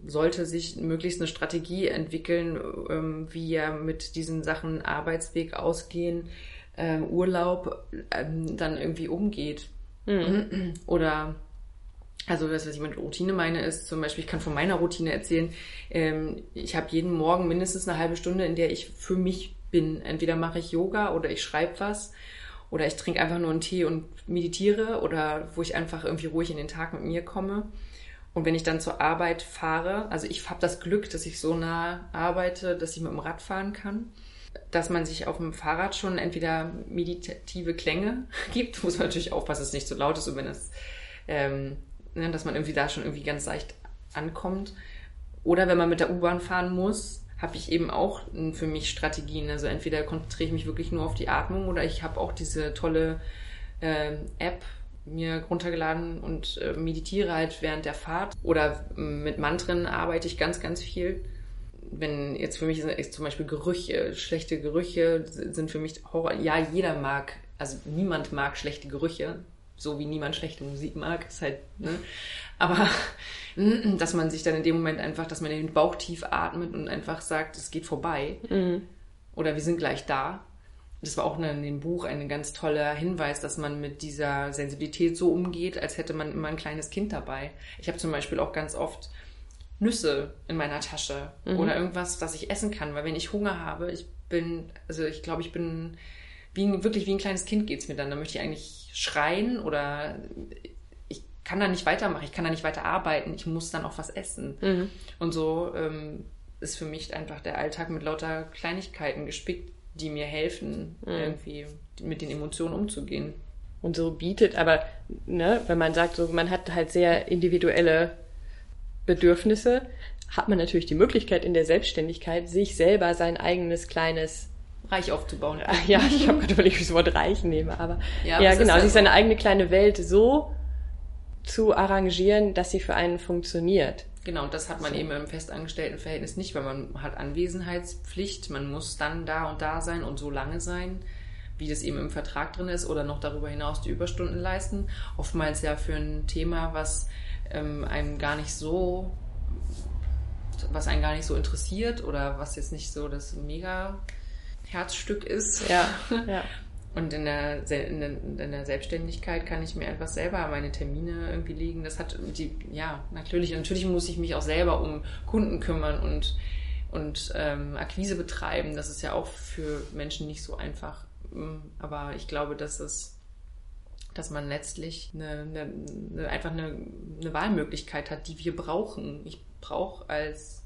sollte sich möglichst eine Strategie entwickeln, ähm, wie er mit diesen Sachen Arbeitsweg ausgehen, äh, Urlaub ähm, dann irgendwie umgeht. Mhm. *clears throat* Oder also das, was ich mit Routine meine, ist zum Beispiel, ich kann von meiner Routine erzählen, ähm, ich habe jeden Morgen mindestens eine halbe Stunde, in der ich für mich bin. Entweder mache ich Yoga oder ich schreibe was oder ich trinke einfach nur einen Tee und meditiere oder wo ich einfach irgendwie ruhig in den Tag mit mir komme. Und wenn ich dann zur Arbeit fahre, also ich habe das Glück, dass ich so nah arbeite, dass ich mit dem Rad fahren kann, dass man sich auf dem Fahrrad schon entweder meditative Klänge *laughs* gibt, muss man natürlich aufpassen, dass es nicht so laut ist und wenn es, ähm, ne, dass man irgendwie da schon irgendwie ganz leicht ankommt. Oder wenn man mit der U-Bahn fahren muss, habe ich eben auch für mich Strategien. Also entweder konzentriere ich mich wirklich nur auf die Atmung oder ich habe auch diese tolle äh, App mir runtergeladen und äh, meditiere halt während der Fahrt. Oder mit Mantren arbeite ich ganz, ganz viel. Wenn jetzt für mich ist zum Beispiel Gerüche, schlechte Gerüche sind für mich Horror. Ja, jeder mag, also niemand mag schlechte Gerüche so wie niemand schlechte Musik mag, ist halt, ne? Aber *laughs* dass man sich dann in dem Moment einfach, dass man den Bauch tief atmet und einfach sagt, es geht vorbei. Mhm. Oder wir sind gleich da. Das war auch in dem Buch ein ganz toller Hinweis, dass man mit dieser Sensibilität so umgeht, als hätte man immer ein kleines Kind dabei. Ich habe zum Beispiel auch ganz oft Nüsse in meiner Tasche mhm. oder irgendwas, das ich essen kann, weil wenn ich Hunger habe, ich bin, also ich glaube, ich bin wie, wirklich wie ein kleines Kind geht's mir dann. Da möchte ich eigentlich schreien oder ich kann da nicht weitermachen, ich kann da nicht weiter arbeiten, ich muss dann auch was essen. Mhm. Und so ähm, ist für mich einfach der Alltag mit lauter Kleinigkeiten gespickt, die mir helfen, mhm. irgendwie mit den Emotionen umzugehen. Und so bietet, aber ne, wenn man sagt, so man hat halt sehr individuelle Bedürfnisse, hat man natürlich die Möglichkeit in der Selbstständigkeit, sich selber sein eigenes kleines Reich aufzubauen. Ja, ich habe gerade überlegt, wie ich das Wort reich nehme, aber ja, ja genau, sich seine eigene kleine Welt so zu arrangieren, dass sie für einen funktioniert. Genau, und das hat man so. eben im Festangestelltenverhältnis nicht, weil man hat Anwesenheitspflicht, man muss dann da und da sein und so lange sein, wie das eben im Vertrag drin ist oder noch darüber hinaus die Überstunden leisten. Oftmals ja für ein Thema, was ähm, einem gar nicht so, was einen gar nicht so interessiert oder was jetzt nicht so das mega Herzstück ist. Ja. *laughs* ja. Und in der, in, der, in der Selbstständigkeit kann ich mir einfach selber meine Termine irgendwie legen. Das hat die, ja, natürlich, natürlich muss ich mich auch selber um Kunden kümmern und, und ähm, Akquise betreiben. Das ist ja auch für Menschen nicht so einfach. Mm, aber ich glaube, dass es dass man letztlich eine, eine, eine, einfach eine, eine Wahlmöglichkeit hat, die wir brauchen. Ich brauche als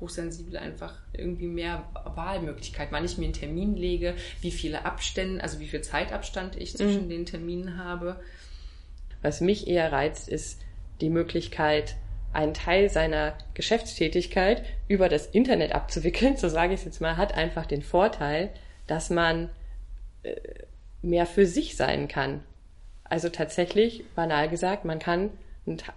Hochsensible einfach irgendwie mehr Wahlmöglichkeit, wann ich mir einen Termin lege, wie viele Abstände, also wie viel Zeitabstand ich zwischen mhm. den Terminen habe. Was mich eher reizt, ist die Möglichkeit, einen Teil seiner Geschäftstätigkeit über das Internet abzuwickeln, so sage ich es jetzt mal, hat einfach den Vorteil, dass man äh, mehr für sich sein kann. Also tatsächlich, banal gesagt, man kann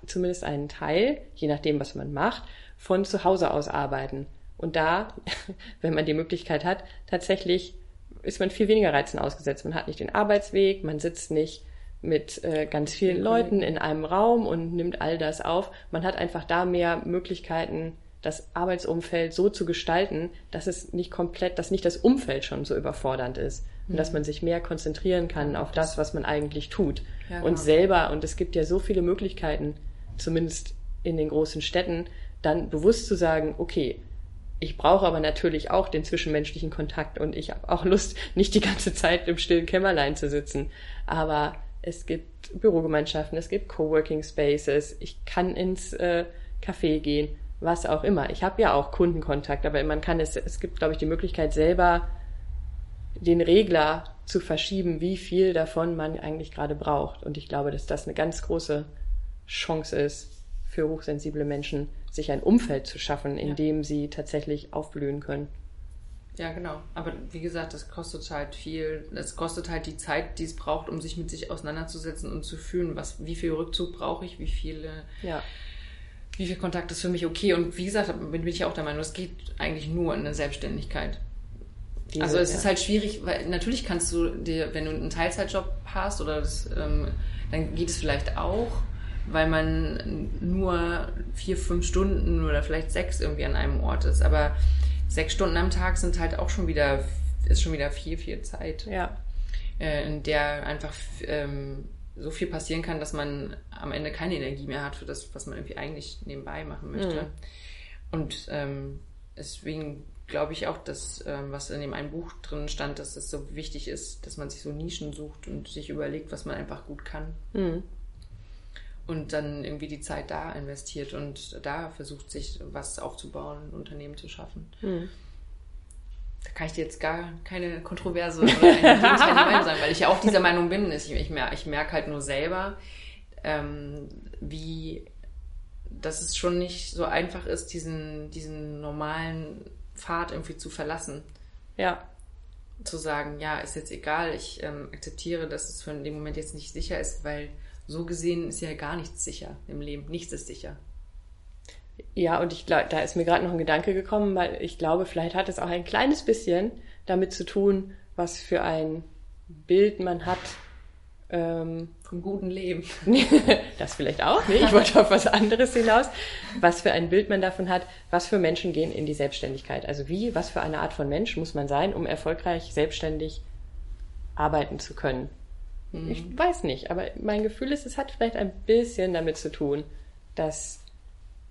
zumindest einen Teil, je nachdem, was man macht, von zu Hause aus arbeiten. Und da, *laughs* wenn man die Möglichkeit hat, tatsächlich ist man viel weniger Reizen ausgesetzt. Man hat nicht den Arbeitsweg, man sitzt nicht mit äh, ganz vielen Leuten in einem Raum und nimmt all das auf. Man hat einfach da mehr Möglichkeiten, das Arbeitsumfeld so zu gestalten, dass es nicht komplett, dass nicht das Umfeld schon so überfordernd ist und dass mhm. man sich mehr konzentrieren kann auf das, was man eigentlich tut ja, und genau. selber. Und es gibt ja so viele Möglichkeiten, zumindest in den großen Städten, dann bewusst zu sagen, okay, ich brauche aber natürlich auch den zwischenmenschlichen Kontakt und ich habe auch Lust, nicht die ganze Zeit im stillen Kämmerlein zu sitzen. Aber es gibt Bürogemeinschaften, es gibt Coworking Spaces, ich kann ins äh, Café gehen, was auch immer. Ich habe ja auch Kundenkontakt, aber man kann es, es gibt, glaube ich, die Möglichkeit selber den Regler zu verschieben, wie viel davon man eigentlich gerade braucht. Und ich glaube, dass das eine ganz große Chance ist für hochsensible Menschen, sich ein Umfeld zu schaffen, in ja. dem sie tatsächlich aufblühen können. Ja, genau. Aber wie gesagt, das kostet halt viel. Es kostet halt die Zeit, die es braucht, um sich mit sich auseinanderzusetzen und zu fühlen, was, wie viel Rückzug brauche ich, wie viele, ja. wie viel Kontakt ist für mich okay. Und wie gesagt, bin ich auch der Meinung, es geht eigentlich nur in der Selbstständigkeit. Diese, also es ja. ist halt schwierig, weil natürlich kannst du dir, wenn du einen Teilzeitjob hast oder das, ähm, dann geht es vielleicht auch, weil man nur vier, fünf Stunden oder vielleicht sechs irgendwie an einem Ort ist. Aber sechs Stunden am Tag sind halt auch schon wieder, ist schon wieder viel, viel Zeit. Ja. Äh, in der einfach ähm, so viel passieren kann, dass man am Ende keine Energie mehr hat für das, was man irgendwie eigentlich nebenbei machen möchte. Mhm. Und ähm, deswegen glaube ich auch, dass, ähm, was in dem einen Buch drin stand, dass es so wichtig ist, dass man sich so Nischen sucht und sich überlegt, was man einfach gut kann. Mhm. Und dann irgendwie die Zeit da investiert und da versucht, sich was aufzubauen, ein Unternehmen zu schaffen. Mhm. Da kann ich dir jetzt gar keine Kontroverse oder eine Meinung sagen, weil ich ja auch dieser Meinung bin. Ich, ich, merke, ich merke halt nur selber, ähm, wie dass es schon nicht so einfach ist, diesen, diesen normalen Pfad irgendwie zu verlassen. Ja. Zu sagen, ja, ist jetzt egal, ich ähm, akzeptiere, dass es für den Moment jetzt nicht sicher ist, weil so gesehen ist ja gar nichts sicher im Leben. Nichts ist sicher. Ja, und ich glaube, da ist mir gerade noch ein Gedanke gekommen, weil ich glaube, vielleicht hat es auch ein kleines bisschen damit zu tun, was für ein Bild man hat ähm, vom guten Leben. *laughs* das vielleicht auch, ne? ich wollte auf was anderes hinaus. Was für ein Bild man davon hat, was für Menschen gehen in die Selbstständigkeit. Also wie, was für eine Art von Mensch muss man sein, um erfolgreich selbstständig arbeiten zu können. Mhm. Ich weiß nicht, aber mein Gefühl ist, es hat vielleicht ein bisschen damit zu tun, dass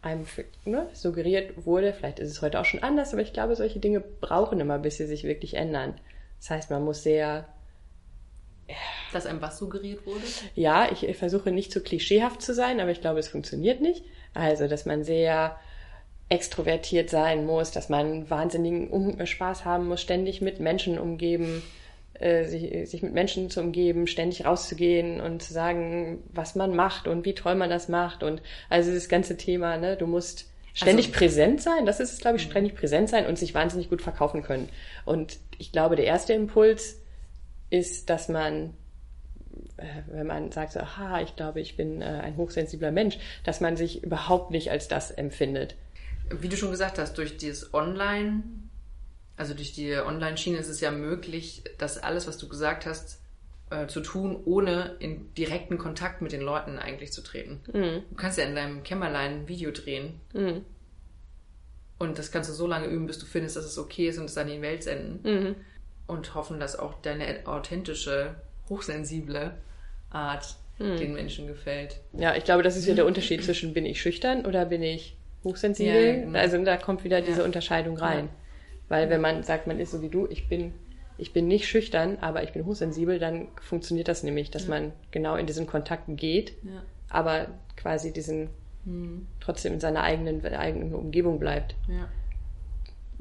einem ne, suggeriert wurde, vielleicht ist es heute auch schon anders, aber ich glaube, solche Dinge brauchen immer, bis sie sich wirklich ändern. Das heißt, man muss sehr dass einem was suggeriert wurde? Ja, ich versuche nicht zu klischeehaft zu sein, aber ich glaube, es funktioniert nicht. Also, dass man sehr extrovertiert sein muss, dass man wahnsinnigen Spaß haben muss, ständig mit Menschen umgeben, äh, sich, sich mit Menschen zu umgeben, ständig rauszugehen und zu sagen, was man macht und wie toll man das macht und also das ganze Thema, ne, du musst ständig also, präsent sein, das ist es, glaube ich, mhm. ständig präsent sein und sich wahnsinnig gut verkaufen können. Und ich glaube, der erste Impuls ist, dass man, äh, wenn man sagt, so, aha, ich glaube, ich bin äh, ein hochsensibler Mensch, dass man sich überhaupt nicht als das empfindet. Wie du schon gesagt hast, durch dieses Online, also durch die Online-Schiene ist es ja möglich, dass alles, was du gesagt hast, äh, zu tun, ohne in direkten Kontakt mit den Leuten eigentlich zu treten. Mhm. Du kannst ja in deinem Kämmerlein ein Video drehen. Mhm. Und das kannst du so lange üben, bis du findest, dass es okay ist und es an die Welt senden. Mhm und hoffen, dass auch deine authentische, hochsensible Art hm. den Menschen gefällt. Ja, ich glaube, das ist ja der Unterschied zwischen bin ich schüchtern oder bin ich hochsensibel. Ja, genau. Also da kommt wieder diese ja. Unterscheidung rein. Ja. Weil wenn man sagt, man ist so wie du, ich bin, ich bin nicht schüchtern, aber ich bin hochsensibel, dann funktioniert das nämlich, dass man genau in diesen Kontakt geht, aber quasi diesen hm. trotzdem in seiner eigenen, eigenen Umgebung bleibt. Ja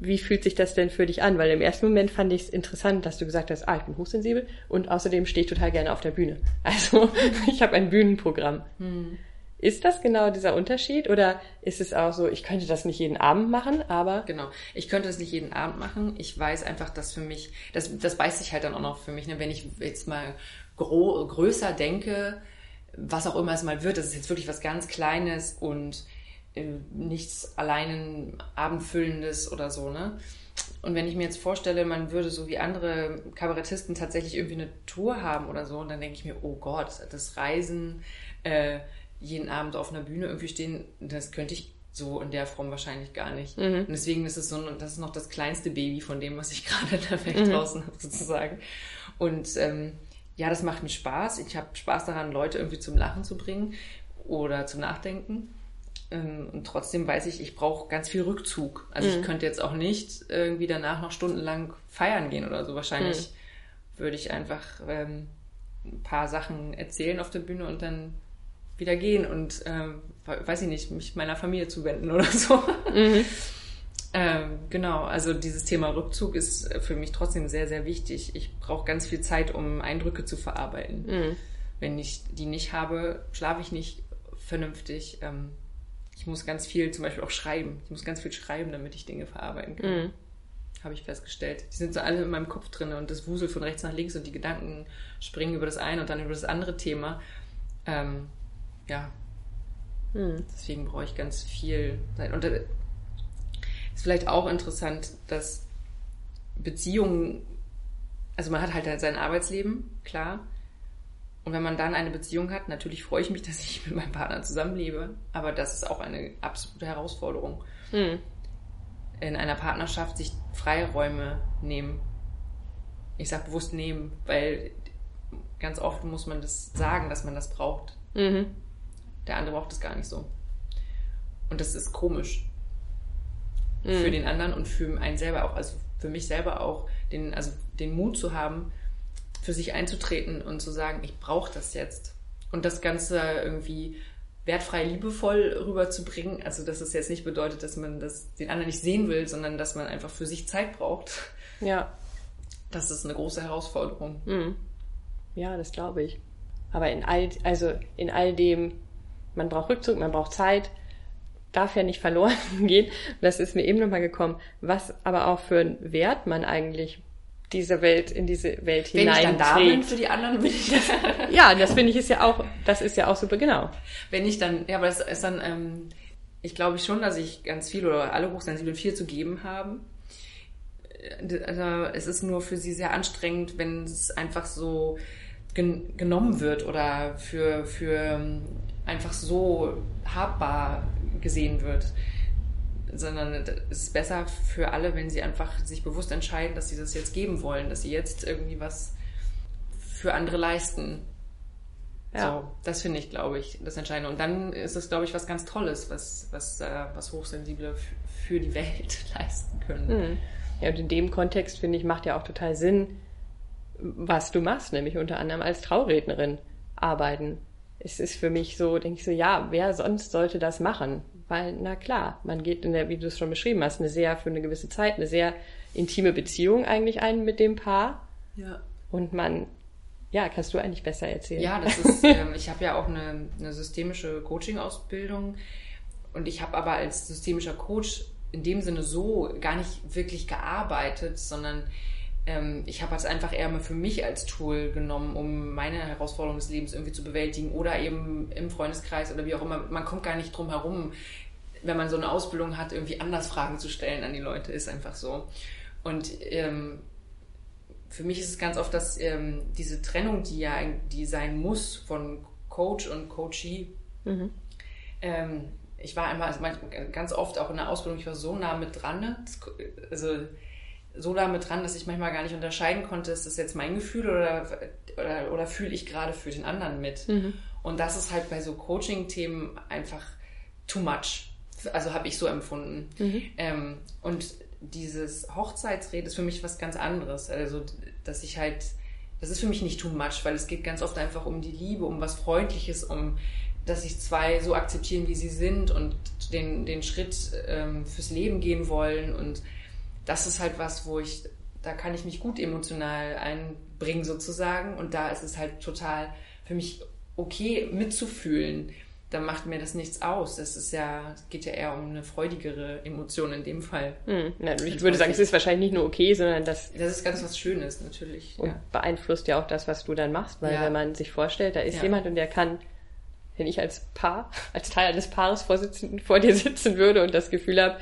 wie fühlt sich das denn für dich an? Weil im ersten Moment fand ich es interessant, dass du gesagt hast, ah, ich bin hochsensibel und außerdem stehe ich total gerne auf der Bühne. Also *laughs* ich habe ein Bühnenprogramm. Hm. Ist das genau dieser Unterschied oder ist es auch so, ich könnte das nicht jeden Abend machen, aber. Genau, ich könnte das nicht jeden Abend machen. Ich weiß einfach, dass für mich, das, das beißt sich halt dann auch noch für mich, ne? wenn ich jetzt mal gro größer denke, was auch immer es mal wird, das ist jetzt wirklich was ganz Kleines und äh, nichts allein abendfüllendes oder so, ne? Und wenn ich mir jetzt vorstelle, man würde so wie andere Kabarettisten tatsächlich irgendwie eine Tour haben oder so, dann denke ich mir, oh Gott, das Reisen, äh, jeden Abend auf einer Bühne irgendwie stehen, das könnte ich so in der Form wahrscheinlich gar nicht. Mhm. Und deswegen ist es so, das ist noch das kleinste Baby von dem, was ich *laughs* gerade der Welt mhm. draußen habe, sozusagen. Und ähm, ja, das macht mir Spaß. Ich habe Spaß daran, Leute irgendwie zum Lachen zu bringen oder zum Nachdenken. Ähm, und trotzdem weiß ich, ich brauche ganz viel Rückzug. Also mhm. ich könnte jetzt auch nicht irgendwie danach noch stundenlang feiern gehen oder so. Wahrscheinlich mhm. würde ich einfach ähm, ein paar Sachen erzählen auf der Bühne und dann wieder gehen und ähm, weiß ich nicht, mich meiner Familie zuwenden oder *laughs* so. Mhm. ähm, genau, also dieses Thema Rückzug ist für mich trotzdem sehr, sehr wichtig. Ich brauche ganz viel Zeit, um Eindrücke zu verarbeiten. Mhm. Wenn ich die nicht habe, schlafe ich nicht vernünftig. Ähm, ich muss ganz viel zum Beispiel auch schreiben. Ich muss ganz viel schreiben, damit ich Dinge verarbeiten kann. Mhm. Habe ich festgestellt. Die sind so alle in meinem Kopf drin und das wuselt von rechts nach links und die Gedanken springen über das eine und dann über das andere Thema. Ähm, ja. Mhm. Deswegen brauche ich ganz viel Zeit. Und es ist vielleicht auch interessant, dass Beziehungen, also man hat halt sein Arbeitsleben, klar. Und wenn man dann eine Beziehung hat, natürlich freue ich mich, *laughs* dass ich mit meinem Partner zusammenlebe, aber das ist auch eine absolute Herausforderung. Mhm. In einer Partnerschaft sich Freiräume nehmen. Ich sage bewusst nehmen, weil ganz oft muss man das sagen, dass man das braucht. Mhm. Der andere braucht es gar nicht so. Und das ist komisch. Mhm. Für den anderen und für einen selber auch, also für mich selber auch, den, also den Mut zu haben, für sich einzutreten und zu sagen, ich brauche das jetzt. Und das Ganze irgendwie wertfrei, liebevoll rüberzubringen. Also, dass es jetzt nicht bedeutet, dass man das den anderen nicht sehen will, sondern dass man einfach für sich Zeit braucht. Ja. Das ist eine große Herausforderung. Mhm. Ja, das glaube ich. Aber in all, also in all dem, man braucht Rückzug, man braucht Zeit, darf ja nicht verloren *laughs* gehen. Das ist mir eben nochmal gekommen, was aber auch für einen Wert man eigentlich diese Welt, in diese Welt hinein. Wenn ich dann da bin für die anderen, bin ich das. *laughs* ja, das finde ich ist ja auch, das ist ja auch super, genau. Wenn ich dann, ja, aber das ist dann, ähm, ich glaube schon, dass ich ganz viel oder alle Hochsensiblen viel zu geben haben. Äh, also es ist nur für sie sehr anstrengend, wenn es einfach so gen genommen wird oder für, für ähm, einfach so habbar gesehen wird sondern es ist besser für alle, wenn sie einfach sich bewusst entscheiden, dass sie das jetzt geben wollen, dass sie jetzt irgendwie was für andere leisten. Ja. So, das finde ich, glaube ich, das Entscheidende. Und dann ist es, glaube ich, was ganz Tolles, was, was, äh, was Hochsensible für die Welt *laughs* leisten können. Mhm. Ja, und in dem Kontext, finde ich, macht ja auch total Sinn, was du machst, nämlich unter anderem als Traurednerin arbeiten. Es ist für mich so, denke ich so, ja, wer sonst sollte das machen? Weil, na klar, man geht in der, wie du es schon beschrieben hast, eine sehr, für eine gewisse Zeit, eine sehr intime Beziehung eigentlich ein mit dem Paar. Ja. Und man, ja, kannst du eigentlich besser erzählen. Ja, das ist, *laughs* ähm, ich habe ja auch eine, eine systemische Coaching-Ausbildung und ich habe aber als systemischer Coach in dem Sinne so gar nicht wirklich gearbeitet, sondern ähm, ich habe es einfach eher mal für mich als Tool genommen, um meine Herausforderungen des Lebens irgendwie zu bewältigen oder eben im Freundeskreis oder wie auch immer. Man kommt gar nicht drum herum, wenn man so eine Ausbildung hat, irgendwie anders Fragen zu stellen an die Leute, ist einfach so. Und ähm, für mich ist es ganz oft, dass ähm, diese Trennung, die ja die sein muss von Coach und Coachee, mhm. ähm, ich war einmal also ganz oft auch in der Ausbildung, ich war so nah mit dran, ne? also so damit dran, dass ich manchmal gar nicht unterscheiden konnte, ist das jetzt mein Gefühl oder, oder, oder fühle ich gerade für den anderen mit. Mhm. Und das ist halt bei so Coaching-Themen einfach too much. Also habe ich so empfunden. Mhm. Ähm, und dieses Hochzeitsreden ist für mich was ganz anderes. Also, dass ich halt, das ist für mich nicht too much, weil es geht ganz oft einfach um die Liebe, um was Freundliches, um dass sich zwei so akzeptieren, wie sie sind und den, den Schritt ähm, fürs Leben gehen wollen und das ist halt was, wo ich, da kann ich mich gut emotional einbringen sozusagen. Und da ist es halt total für mich okay mitzufühlen. Da macht mir das nichts aus. Das ist ja, geht ja eher um eine freudigere Emotion in dem Fall. Hm. Na, ich würde sagen, es ist wahrscheinlich nicht nur okay, sondern das. Das ist ganz was Schönes, natürlich. Und ja. beeinflusst ja auch das, was du dann machst, weil ja. wenn man sich vorstellt, da ist ja. jemand und der kann wenn ich als Paar, *laughs* als Teil eines Paares vor dir sitzen würde und das Gefühl habe,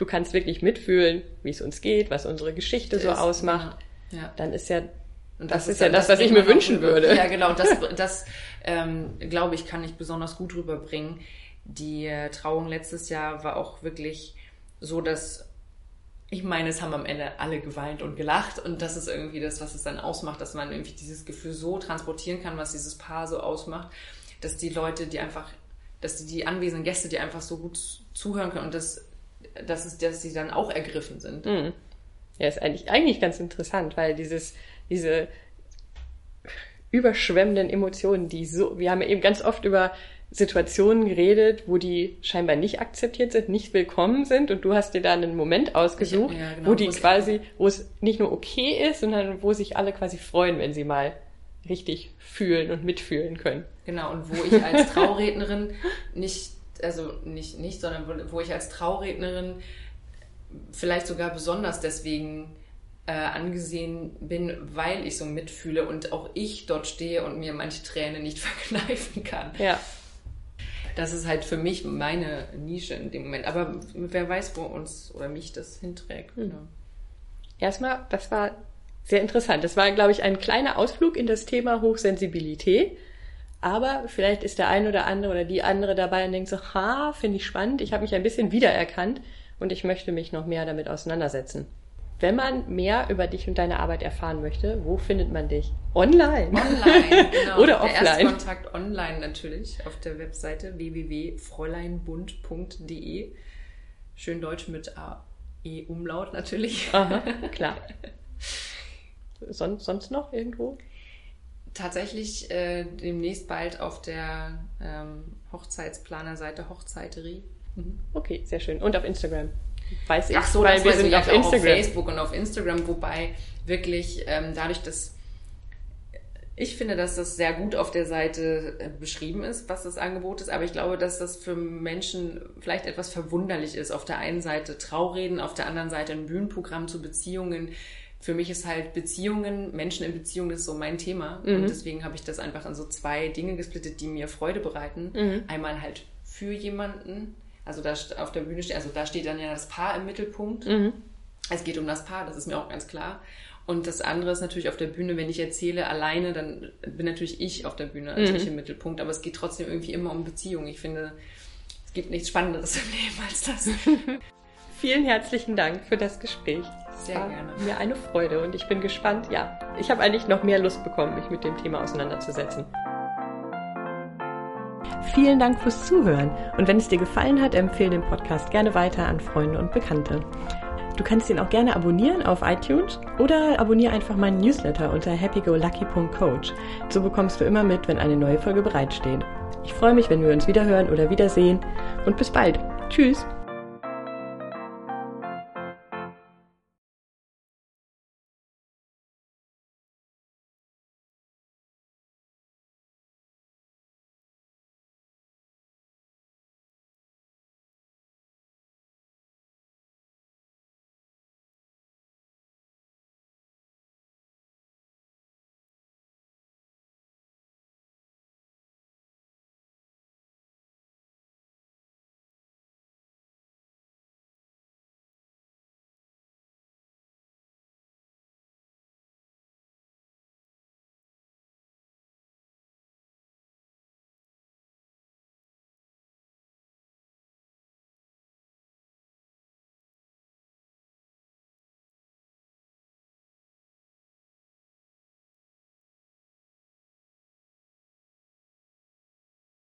du kannst wirklich mitfühlen, wie es uns geht, was unsere Geschichte so ausmacht, ja. Ja. dann ist ja und das, das ist ja das, was ich mir wünschen würde. Ja, genau. Das, das ähm, glaube ich, kann ich besonders gut rüberbringen. Die äh, Trauung letztes Jahr war auch wirklich so, dass ich meine, es haben am Ende alle geweint und gelacht und das ist irgendwie das, was es dann ausmacht, dass man irgendwie dieses Gefühl so transportieren kann, was dieses Paar so ausmacht, dass die Leute, die einfach, dass die, die anwesenden Gäste, die einfach so gut zuhören können und das, dass, es, dass sie dann auch ergriffen sind. Mhm. Ja, ist eigentlich, eigentlich ganz interessant, weil dieses, diese überschwemmenden Emotionen, die so, wir haben ja eben ganz oft über Situationen geredet, wo die scheinbar nicht akzeptiert sind, nicht willkommen sind und du hast dir da einen Moment ausgesucht, ja, genau, wo die quasi, wo es nicht nur okay ist, sondern wo sich alle quasi freuen, wenn sie mal richtig fühlen und mitfühlen können. Genau, und wo ich als Traurednerin *laughs* nicht, also nicht, nicht, sondern wo, wo ich als Traurednerin vielleicht sogar besonders deswegen äh, angesehen bin, weil ich so mitfühle und auch ich dort stehe und mir manche Tränen nicht *laughs* verkneifen kann. Ja. Das ist halt für mich meine Nische in dem Moment. Aber wer weiß, wo uns oder mich das hinträgt. Hm. Ja. Erstmal, das war sehr interessant. Das war, glaube ich, ein kleiner Ausflug in das Thema Hochsensibilität. Aber vielleicht ist der eine oder andere oder die andere dabei und denkt so, ha, finde ich spannend. Ich habe mich ein bisschen wiedererkannt und ich möchte mich noch mehr damit auseinandersetzen. Wenn man mehr über dich und deine Arbeit erfahren möchte, wo findet man dich? Online. Online, *laughs* genau. Oder offline. Der Erstkontakt online natürlich auf der Webseite www.fräuleinbund.de. Schön deutsch mit AE-Umlaut natürlich. Aha, *laughs* klar. *laughs* Sonst, sonst noch irgendwo? Tatsächlich äh, demnächst bald auf der ähm, Hochzeitsplanerseite Hochzeiterie. Mhm. Okay, sehr schön. Und auf Instagram weiß ich, Ach so, weil wir sind auf Instagram. auf Facebook und auf Instagram, wobei wirklich ähm, dadurch, dass ich finde, dass das sehr gut auf der Seite äh, beschrieben ist, was das Angebot ist, aber ich glaube, dass das für Menschen vielleicht etwas verwunderlich ist. Auf der einen Seite Traureden, auf der anderen Seite ein Bühnenprogramm zu Beziehungen. Für mich ist halt Beziehungen, Menschen in Beziehungen, das ist so mein Thema. Mhm. Und deswegen habe ich das einfach in so zwei Dinge gesplittet, die mir Freude bereiten. Mhm. Einmal halt für jemanden, also da auf der Bühne steht, also da steht dann ja das Paar im Mittelpunkt. Mhm. Es geht um das Paar, das ist mir auch ganz klar. Und das andere ist natürlich auf der Bühne, wenn ich erzähle alleine, dann bin natürlich ich auf der Bühne, also mhm. ich im Mittelpunkt. Aber es geht trotzdem irgendwie immer um Beziehung. Ich finde, es gibt nichts Spannenderes im *laughs* Leben als das. *laughs* Vielen herzlichen Dank für das Gespräch. Sehr War gerne. Mir eine Freude und ich bin gespannt. Ja, ich habe eigentlich noch mehr Lust bekommen, mich mit dem Thema auseinanderzusetzen. Vielen Dank fürs Zuhören und wenn es dir gefallen hat, empfehle den Podcast gerne weiter an Freunde und Bekannte. Du kannst ihn auch gerne abonnieren auf iTunes oder abonniere einfach meinen Newsletter unter happygolucky.coach. So bekommst du immer mit, wenn eine neue Folge bereitsteht. Ich freue mich, wenn wir uns wiederhören oder wiedersehen und bis bald. Tschüss!